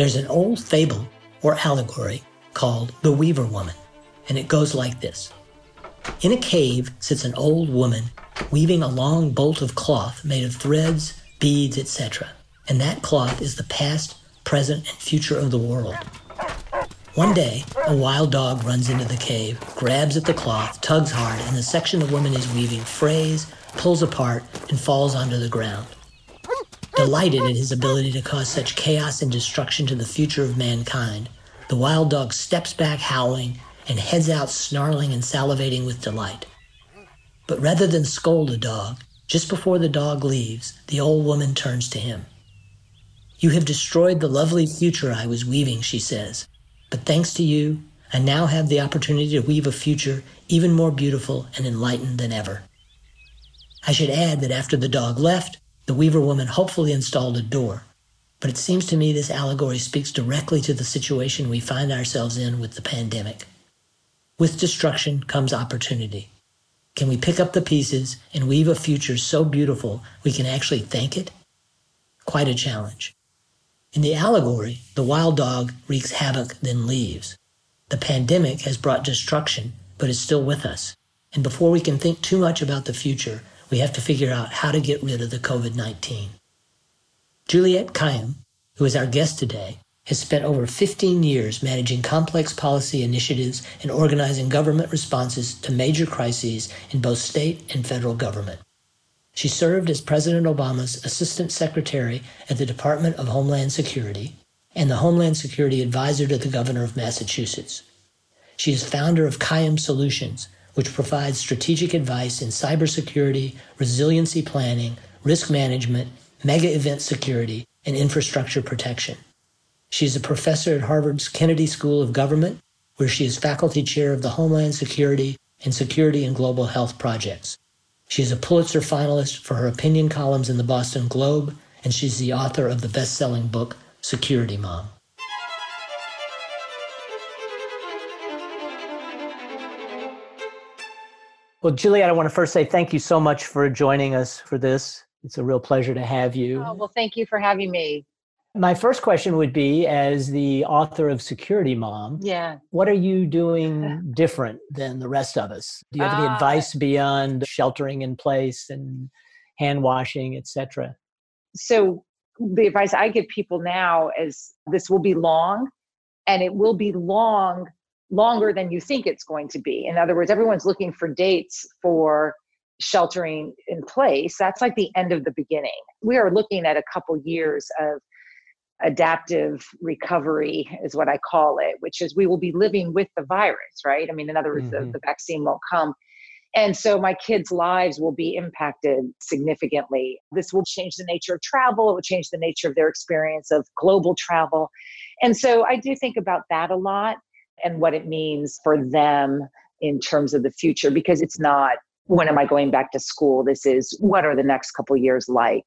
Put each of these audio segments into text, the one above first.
There's an old fable or allegory called the Weaver Woman, and it goes like this In a cave sits an old woman weaving a long bolt of cloth made of threads, beads, etc. And that cloth is the past, present, and future of the world. One day, a wild dog runs into the cave, grabs at the cloth, tugs hard, and the section the woman is weaving frays, pulls apart, and falls onto the ground. Delighted at his ability to cause such chaos and destruction to the future of mankind, the wild dog steps back howling and heads out snarling and salivating with delight. But rather than scold the dog, just before the dog leaves, the old woman turns to him. You have destroyed the lovely future I was weaving, she says. But thanks to you, I now have the opportunity to weave a future even more beautiful and enlightened than ever. I should add that after the dog left, the weaver woman hopefully installed a door. But it seems to me this allegory speaks directly to the situation we find ourselves in with the pandemic. With destruction comes opportunity. Can we pick up the pieces and weave a future so beautiful we can actually thank it? Quite a challenge. In the allegory, the wild dog wreaks havoc, then leaves. The pandemic has brought destruction, but is still with us. And before we can think too much about the future, we have to figure out how to get rid of the COVID 19. Juliette Kayyem, who is our guest today, has spent over 15 years managing complex policy initiatives and organizing government responses to major crises in both state and federal government. She served as President Obama's Assistant Secretary at the Department of Homeland Security and the Homeland Security Advisor to the Governor of Massachusetts. She is founder of Kayyem Solutions, which provides strategic advice in cybersecurity, resiliency planning, risk management, mega event security, and infrastructure protection. She is a professor at Harvard's Kennedy School of Government, where she is faculty chair of the Homeland Security and Security and Global Health projects. She is a Pulitzer finalist for her opinion columns in the Boston Globe, and she's the author of the best selling book, Security Mom. Well, Juliette, I want to first say thank you so much for joining us for this. It's a real pleasure to have you. Oh, well, thank you for having me. My first question would be as the author of Security Mom, yeah. What are you doing different than the rest of us? Do you have any uh, advice beyond sheltering in place and hand washing, etc.? So the advice I give people now is this will be long and it will be long longer than you think it's going to be. In other words, everyone's looking for dates for sheltering in place. That's like the end of the beginning. We are looking at a couple years of adaptive recovery is what I call it, which is we will be living with the virus, right? I mean, in other words, mm-hmm. the, the vaccine won't come. And so my kids' lives will be impacted significantly. This will change the nature of travel, it will change the nature of their experience of global travel. And so I do think about that a lot and what it means for them in terms of the future because it's not when am I going back to school? This is what are the next couple years like?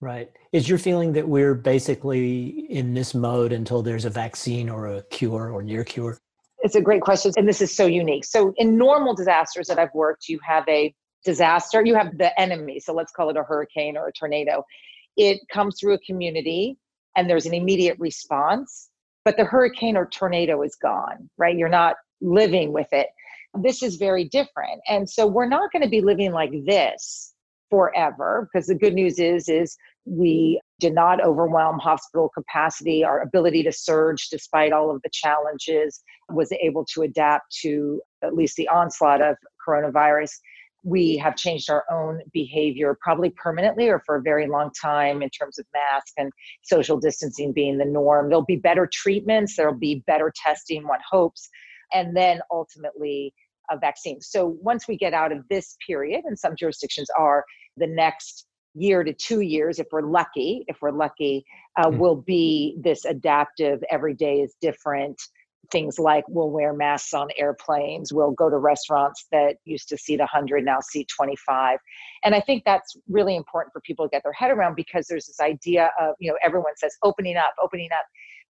Right. Is your feeling that we're basically in this mode until there's a vaccine or a cure or near cure? It's a great question. And this is so unique. So, in normal disasters that I've worked, you have a disaster, you have the enemy. So, let's call it a hurricane or a tornado. It comes through a community and there's an immediate response, but the hurricane or tornado is gone, right? You're not living with it. This is very different. And so, we're not going to be living like this forever because the good news is is we did not overwhelm hospital capacity. Our ability to surge, despite all of the challenges, was able to adapt to at least the onslaught of coronavirus. We have changed our own behavior probably permanently or for a very long time in terms of mask and social distancing being the norm. There'll be better treatments, there'll be better testing, one hopes, and then ultimately a vaccine. So once we get out of this period, and some jurisdictions are, the next year to two years, if we're lucky, if we're lucky, uh, mm. will be this adaptive, every day is different. Things like we'll wear masks on airplanes, we'll go to restaurants that used to seat 100, now seat 25. And I think that's really important for people to get their head around because there's this idea of, you know, everyone says opening up, opening up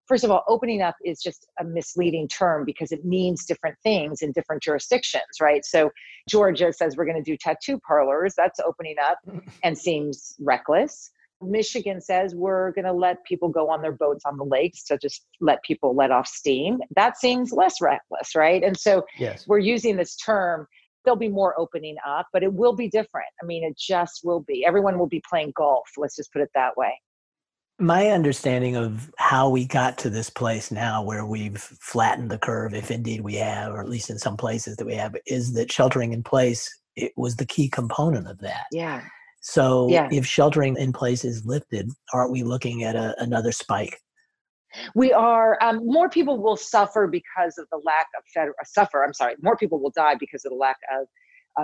first of all, opening up is just a misleading term because it means different things in different jurisdictions, right? So Georgia says we're going to do tattoo parlors. That's opening up and seems reckless. Michigan says we're going to let people go on their boats on the lakes to just let people let off steam. That seems less reckless, right? And so yes. we're using this term. There'll be more opening up, but it will be different. I mean, it just will be. Everyone will be playing golf. Let's just put it that way. My understanding of how we got to this place now where we've flattened the curve, if indeed we have, or at least in some places that we have, is that sheltering in place it was the key component of that. Yeah. So yeah. if sheltering in place is lifted, aren't we looking at a, another spike? We are. Um, more people will suffer because of the lack of federal uh, suffer. I'm sorry. More people will die because of the lack of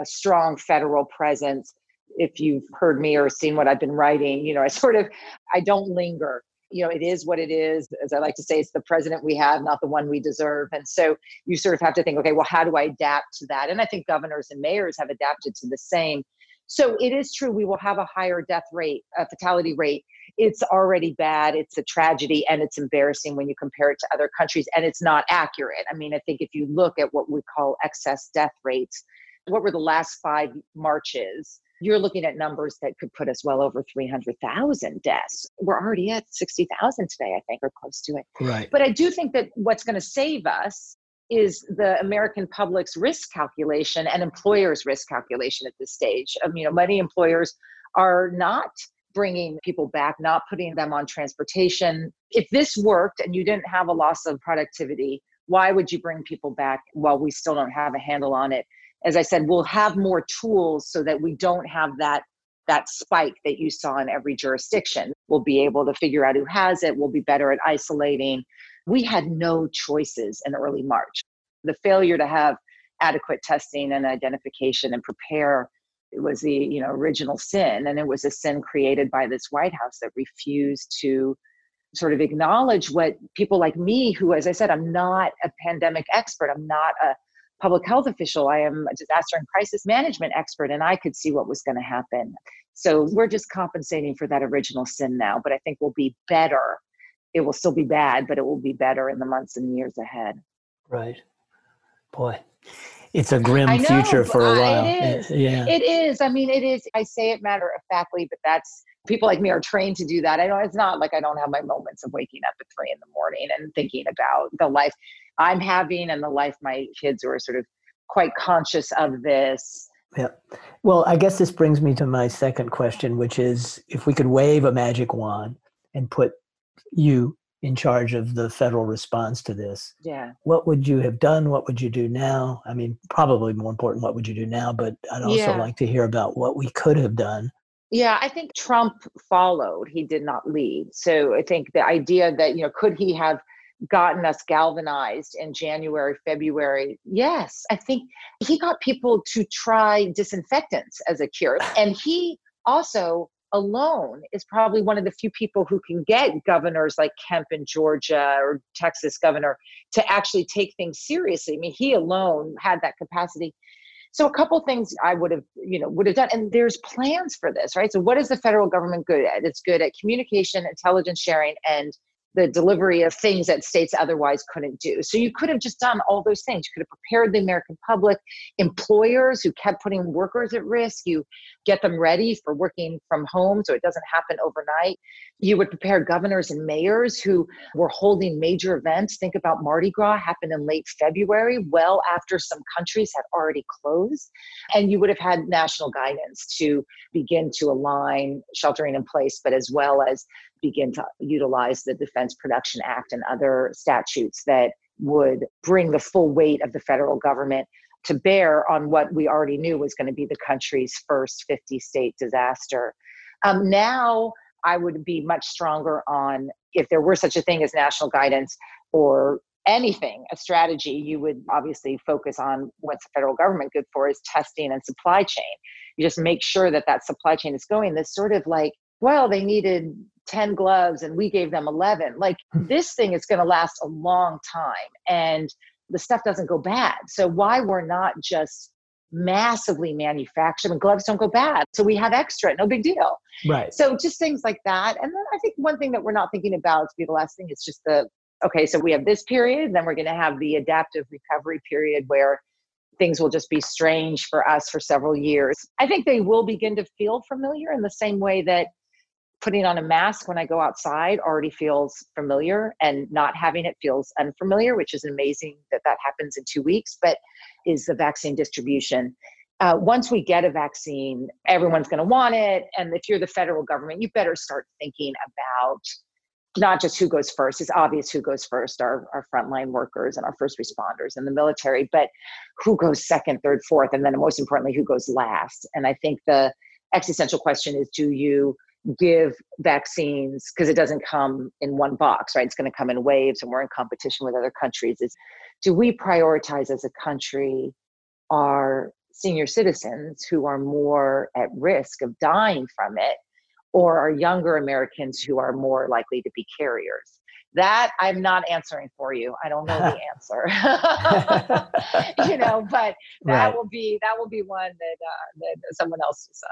a strong federal presence. If you've heard me or seen what I've been writing, you know, I sort of I don't linger. You know, it is what it is. As I like to say, it's the president we have, not the one we deserve. And so you sort of have to think, okay, well, how do I adapt to that? And I think governors and mayors have adapted to the same so it is true we will have a higher death rate, a fatality rate. It's already bad. It's a tragedy and it's embarrassing when you compare it to other countries and it's not accurate. I mean, I think if you look at what we call excess death rates, what were the last five marches? You're looking at numbers that could put us well over 300,000 deaths. We're already at 60,000 today, I think, or close to it. Right. But I do think that what's going to save us is the American public's risk calculation and employers' risk calculation at this stage. Um, you know, many employers are not bringing people back, not putting them on transportation. If this worked and you didn't have a loss of productivity, why would you bring people back while we still don't have a handle on it? As I said, we'll have more tools so that we don't have that that spike that you saw in every jurisdiction. We'll be able to figure out who has it. We'll be better at isolating we had no choices in early March. The failure to have adequate testing and identification and prepare it was the you know original sin and it was a sin created by this white house that refused to sort of acknowledge what people like me who as i said i'm not a pandemic expert i'm not a public health official i am a disaster and crisis management expert and i could see what was going to happen so we're just compensating for that original sin now but i think we'll be better it will still be bad, but it will be better in the months and years ahead. Right. Boy, it's a grim know, future for a uh, while. It is. Yeah. It is. I mean, it is. I say it matter of factly, but that's people like me are trained to do that. I know it's not like I don't have my moments of waking up at three in the morning and thinking about the life I'm having and the life my kids who are sort of quite conscious of this. Yeah. Well, I guess this brings me to my second question, which is if we could wave a magic wand and put you in charge of the federal response to this. Yeah. What would you have done? What would you do now? I mean, probably more important, what would you do now? But I'd also yeah. like to hear about what we could have done. Yeah, I think Trump followed. He did not lead. So I think the idea that, you know, could he have gotten us galvanized in January, February? Yes. I think he got people to try disinfectants as a cure. And he also alone is probably one of the few people who can get governors like Kemp in Georgia or Texas governor to actually take things seriously. I mean, he alone had that capacity. So a couple things I would have, you know, would have done, and there's plans for this, right? So what is the federal government good at? It's good at communication, intelligence sharing, and the delivery of things that states otherwise couldn't do. So you could have just done all those things. You could have prepared the American public, employers who kept putting workers at risk. You get them ready for working from home so it doesn't happen overnight. You would prepare governors and mayors who were holding major events. Think about Mardi Gras happened in late February, well after some countries had already closed. And you would have had national guidance to begin to align sheltering in place, but as well as begin to utilize the Defense Production Act and other statutes that would bring the full weight of the federal government to bear on what we already knew was going to be the country's first 50 state disaster. Um, now, I would be much stronger on if there were such a thing as national guidance or anything, a strategy, you would obviously focus on what's the federal government good for is testing and supply chain. You just make sure that that supply chain is going. This sort of like, well, they needed 10 gloves and we gave them 11. Like hmm. this thing is going to last a long time and the stuff doesn't go bad. So why we're not just massively manufactured and gloves don't go bad. So we have extra, no big deal. Right. So just things like that. And then I think one thing that we're not thinking about to be the last thing is just the okay, so we have this period, then we're going to have the adaptive recovery period where things will just be strange for us for several years. I think they will begin to feel familiar in the same way that putting on a mask when I go outside already feels familiar, and not having it feels unfamiliar, which is amazing that that happens in two weeks. But is the vaccine distribution. Uh, once we get a vaccine, everyone's going to want it. And if you're the federal government, you better start thinking about not just who goes first. It's obvious who goes first, our, our frontline workers and our first responders and the military, but who goes second, third, fourth, and then most importantly, who goes last. And I think the existential question is do you give vaccines because it doesn't come in one box right? It's going to come in waves and we're in competition with other countries is do we prioritize as a country our senior citizens who are more at risk of dying from it or our younger americans who are more likely to be carriers? That i'm not answering for you. I don't know the answer. You know but that right. will be that will be one that uh, that someone else decide.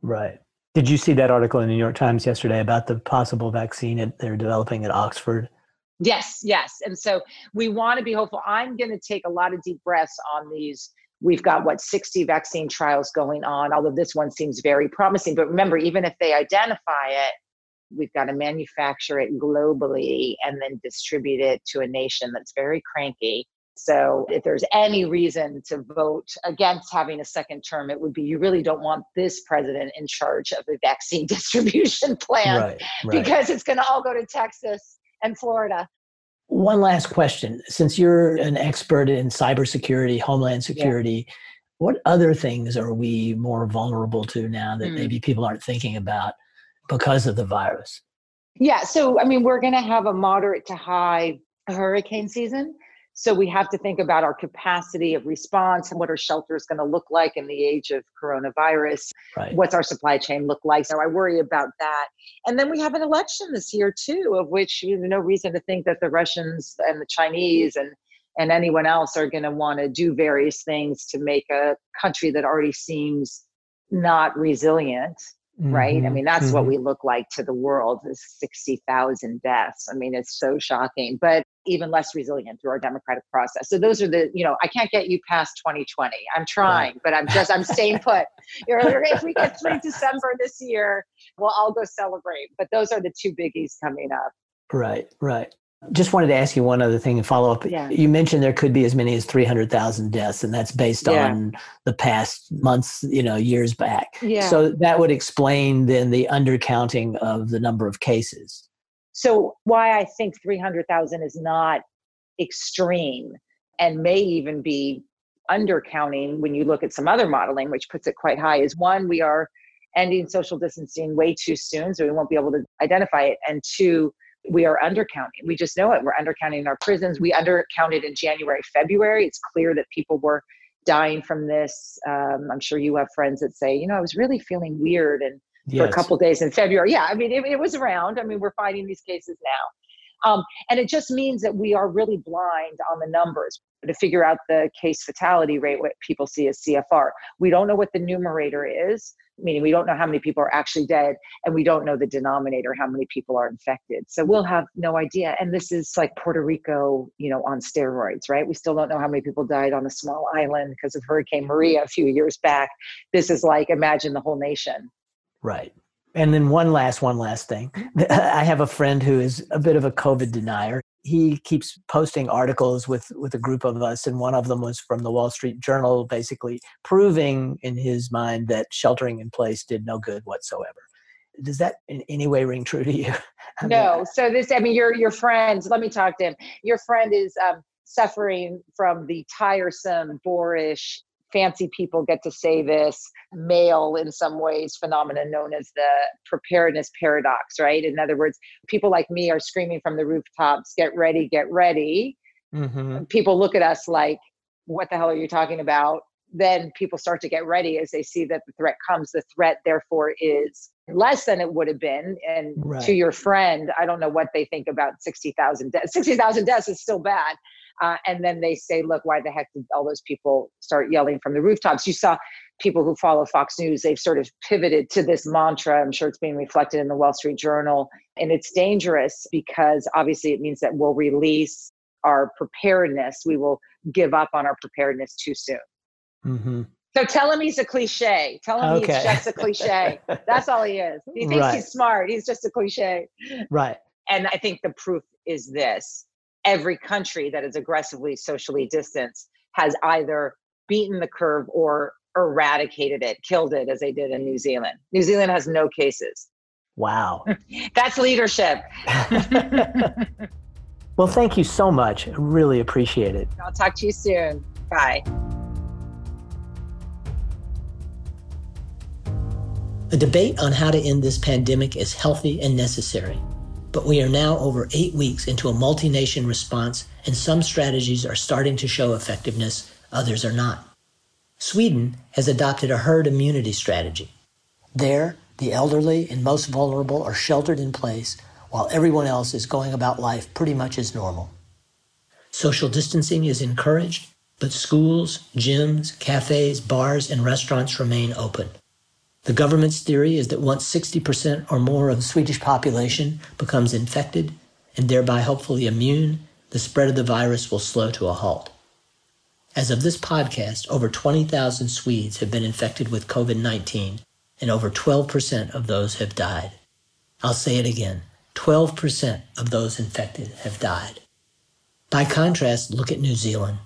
Right did you see that article in the New York Times yesterday about the possible vaccine that they're developing at Oxford? Yes, yes. And so we want to be hopeful. I'm going to take a lot of deep breaths on these. We've got what 60 vaccine trials going on, although this one seems very promising. But remember, even if they identify it, we've got to manufacture it globally and then distribute it to a nation that's very cranky so, if there's any reason to vote against having a second term, it would be you really don't want this president in charge of the vaccine distribution plan right, right. because it's going to all go to Texas and Florida. One last question. Since you're an expert in cybersecurity, homeland security, yeah. what other things are we more vulnerable to now that mm. maybe people aren't thinking about because of the virus? Yeah, so I mean, we're going to have a moderate to high hurricane season. So we have to think about our capacity of response and what our shelters going to look like in the age of coronavirus. Right. What's our supply chain look like? So I worry about that. And then we have an election this year too, of which you know, no reason to think that the Russians and the Chinese and and anyone else are going to want to do various things to make a country that already seems not resilient Mm-hmm. right? I mm-hmm. mean, that's mm-hmm. what we look like to the world is 60,000 deaths. I mean, it's so shocking, but even less resilient through our democratic process. So those are the, you know, I can't get you past 2020. I'm trying, right. but I'm just, I'm staying put. You know, if we get through December this year, well, I'll go celebrate. But those are the two biggies coming up. Right, right. Just wanted to ask you one other thing and follow up. Yeah. You mentioned there could be as many as 300,000 deaths, and that's based yeah. on the past months, you know, years back. Yeah. So that would explain then the undercounting of the number of cases. So, why I think 300,000 is not extreme and may even be undercounting when you look at some other modeling, which puts it quite high, is one, we are ending social distancing way too soon, so we won't be able to identify it. And two, we are undercounting. We just know it. We're undercounting in our prisons. We undercounted in January, February. It's clear that people were dying from this. Um, I'm sure you have friends that say, you know, I was really feeling weird and yes. for a couple days in February. Yeah, I mean, it, it was around. I mean, we're finding these cases now. Um, and it just means that we are really blind on the numbers to figure out the case fatality rate, what people see as CFR. We don't know what the numerator is, meaning we don't know how many people are actually dead, and we don't know the denominator, how many people are infected. So we'll have no idea. And this is like Puerto Rico, you know, on steroids, right? We still don't know how many people died on a small island because of Hurricane Maria a few years back. This is like imagine the whole nation. Right. And then one last, one last thing. I have a friend who is a bit of a COVID denier. He keeps posting articles with, with a group of us, and one of them was from the Wall Street Journal, basically proving in his mind that sheltering in place did no good whatsoever. Does that in any way ring true to you? no. So this, I mean, your your friend. Let me talk to him. Your friend is um, suffering from the tiresome, boorish fancy people get to say this male in some ways phenomenon known as the preparedness paradox right? In other words people like me are screaming from the rooftops get ready get ready. Mm-hmm. people look at us like what the hell are you talking about? Then people start to get ready as they see that the threat comes. The threat therefore is less than it would have been. And right. to your friend i don't know what they think about 60,000 deaths 60,000 deaths is still bad uh, and then they say, look, why the heck did all those people start yelling from the rooftops? You saw people who follow Fox News, they've sort of pivoted to this mantra. I'm sure it's being reflected in the Wall Street Journal. And it's dangerous because obviously it means that we'll release our preparedness. We will give up on our preparedness too soon. Mm-hmm. So tell him he's a cliche. Tell him okay. he's just a cliche. That's all he is. He thinks right. he's smart. He's just a cliche. Right. And I think the proof is this every country that is aggressively socially distanced has either beaten the curve or eradicated it, killed it, as they did in New Zealand. New Zealand has no cases. Wow. That's leadership. well, thank you so much. I really appreciate it. I'll talk to you soon. Bye. A debate on how to end this pandemic is healthy and necessary. But we are now over eight weeks into a multi nation response, and some strategies are starting to show effectiveness, others are not. Sweden has adopted a herd immunity strategy. There, the elderly and most vulnerable are sheltered in place while everyone else is going about life pretty much as normal. Social distancing is encouraged, but schools, gyms, cafes, bars, and restaurants remain open. The government's theory is that once 60% or more of the Swedish population becomes infected and thereby hopefully immune, the spread of the virus will slow to a halt. As of this podcast, over 20,000 Swedes have been infected with COVID 19, and over 12% of those have died. I'll say it again 12% of those infected have died. By contrast, look at New Zealand.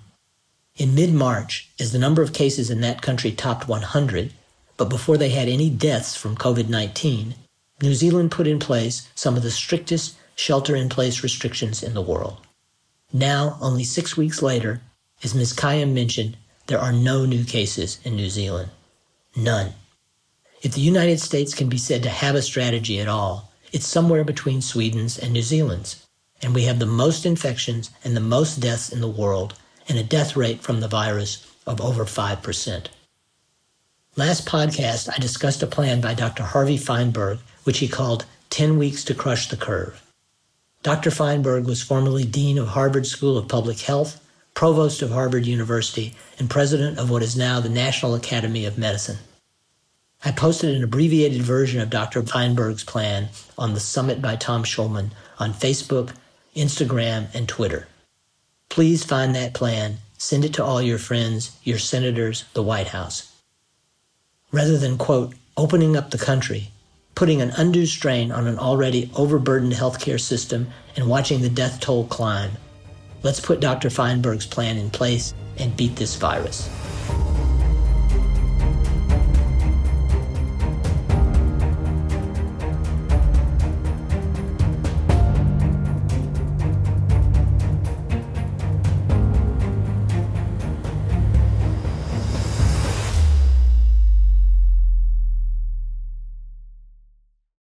In mid March, as the number of cases in that country topped 100, but before they had any deaths from COVID 19, New Zealand put in place some of the strictest shelter in place restrictions in the world. Now, only six weeks later, as Ms. Kayyem mentioned, there are no new cases in New Zealand. None. If the United States can be said to have a strategy at all, it's somewhere between Sweden's and New Zealand's. And we have the most infections and the most deaths in the world, and a death rate from the virus of over 5%. Last podcast, I discussed a plan by Dr. Harvey Fineberg, which he called 10 Weeks to Crush the Curve. Dr. Fineberg was formerly Dean of Harvard School of Public Health provost of Harvard University, and president of what is now the National Academy of Medicine. I posted an abbreviated version of Dr. Fineberg's plan on the Summit by Tom Schulman on Facebook, Instagram, and Twitter. Please find that plan, send it to all your friends, your senators, the White House. Rather than, quote, opening up the country, putting an undue strain on an already overburdened healthcare system, and watching the death toll climb, Let's put Dr. Fineberg's plan in place and beat this virus.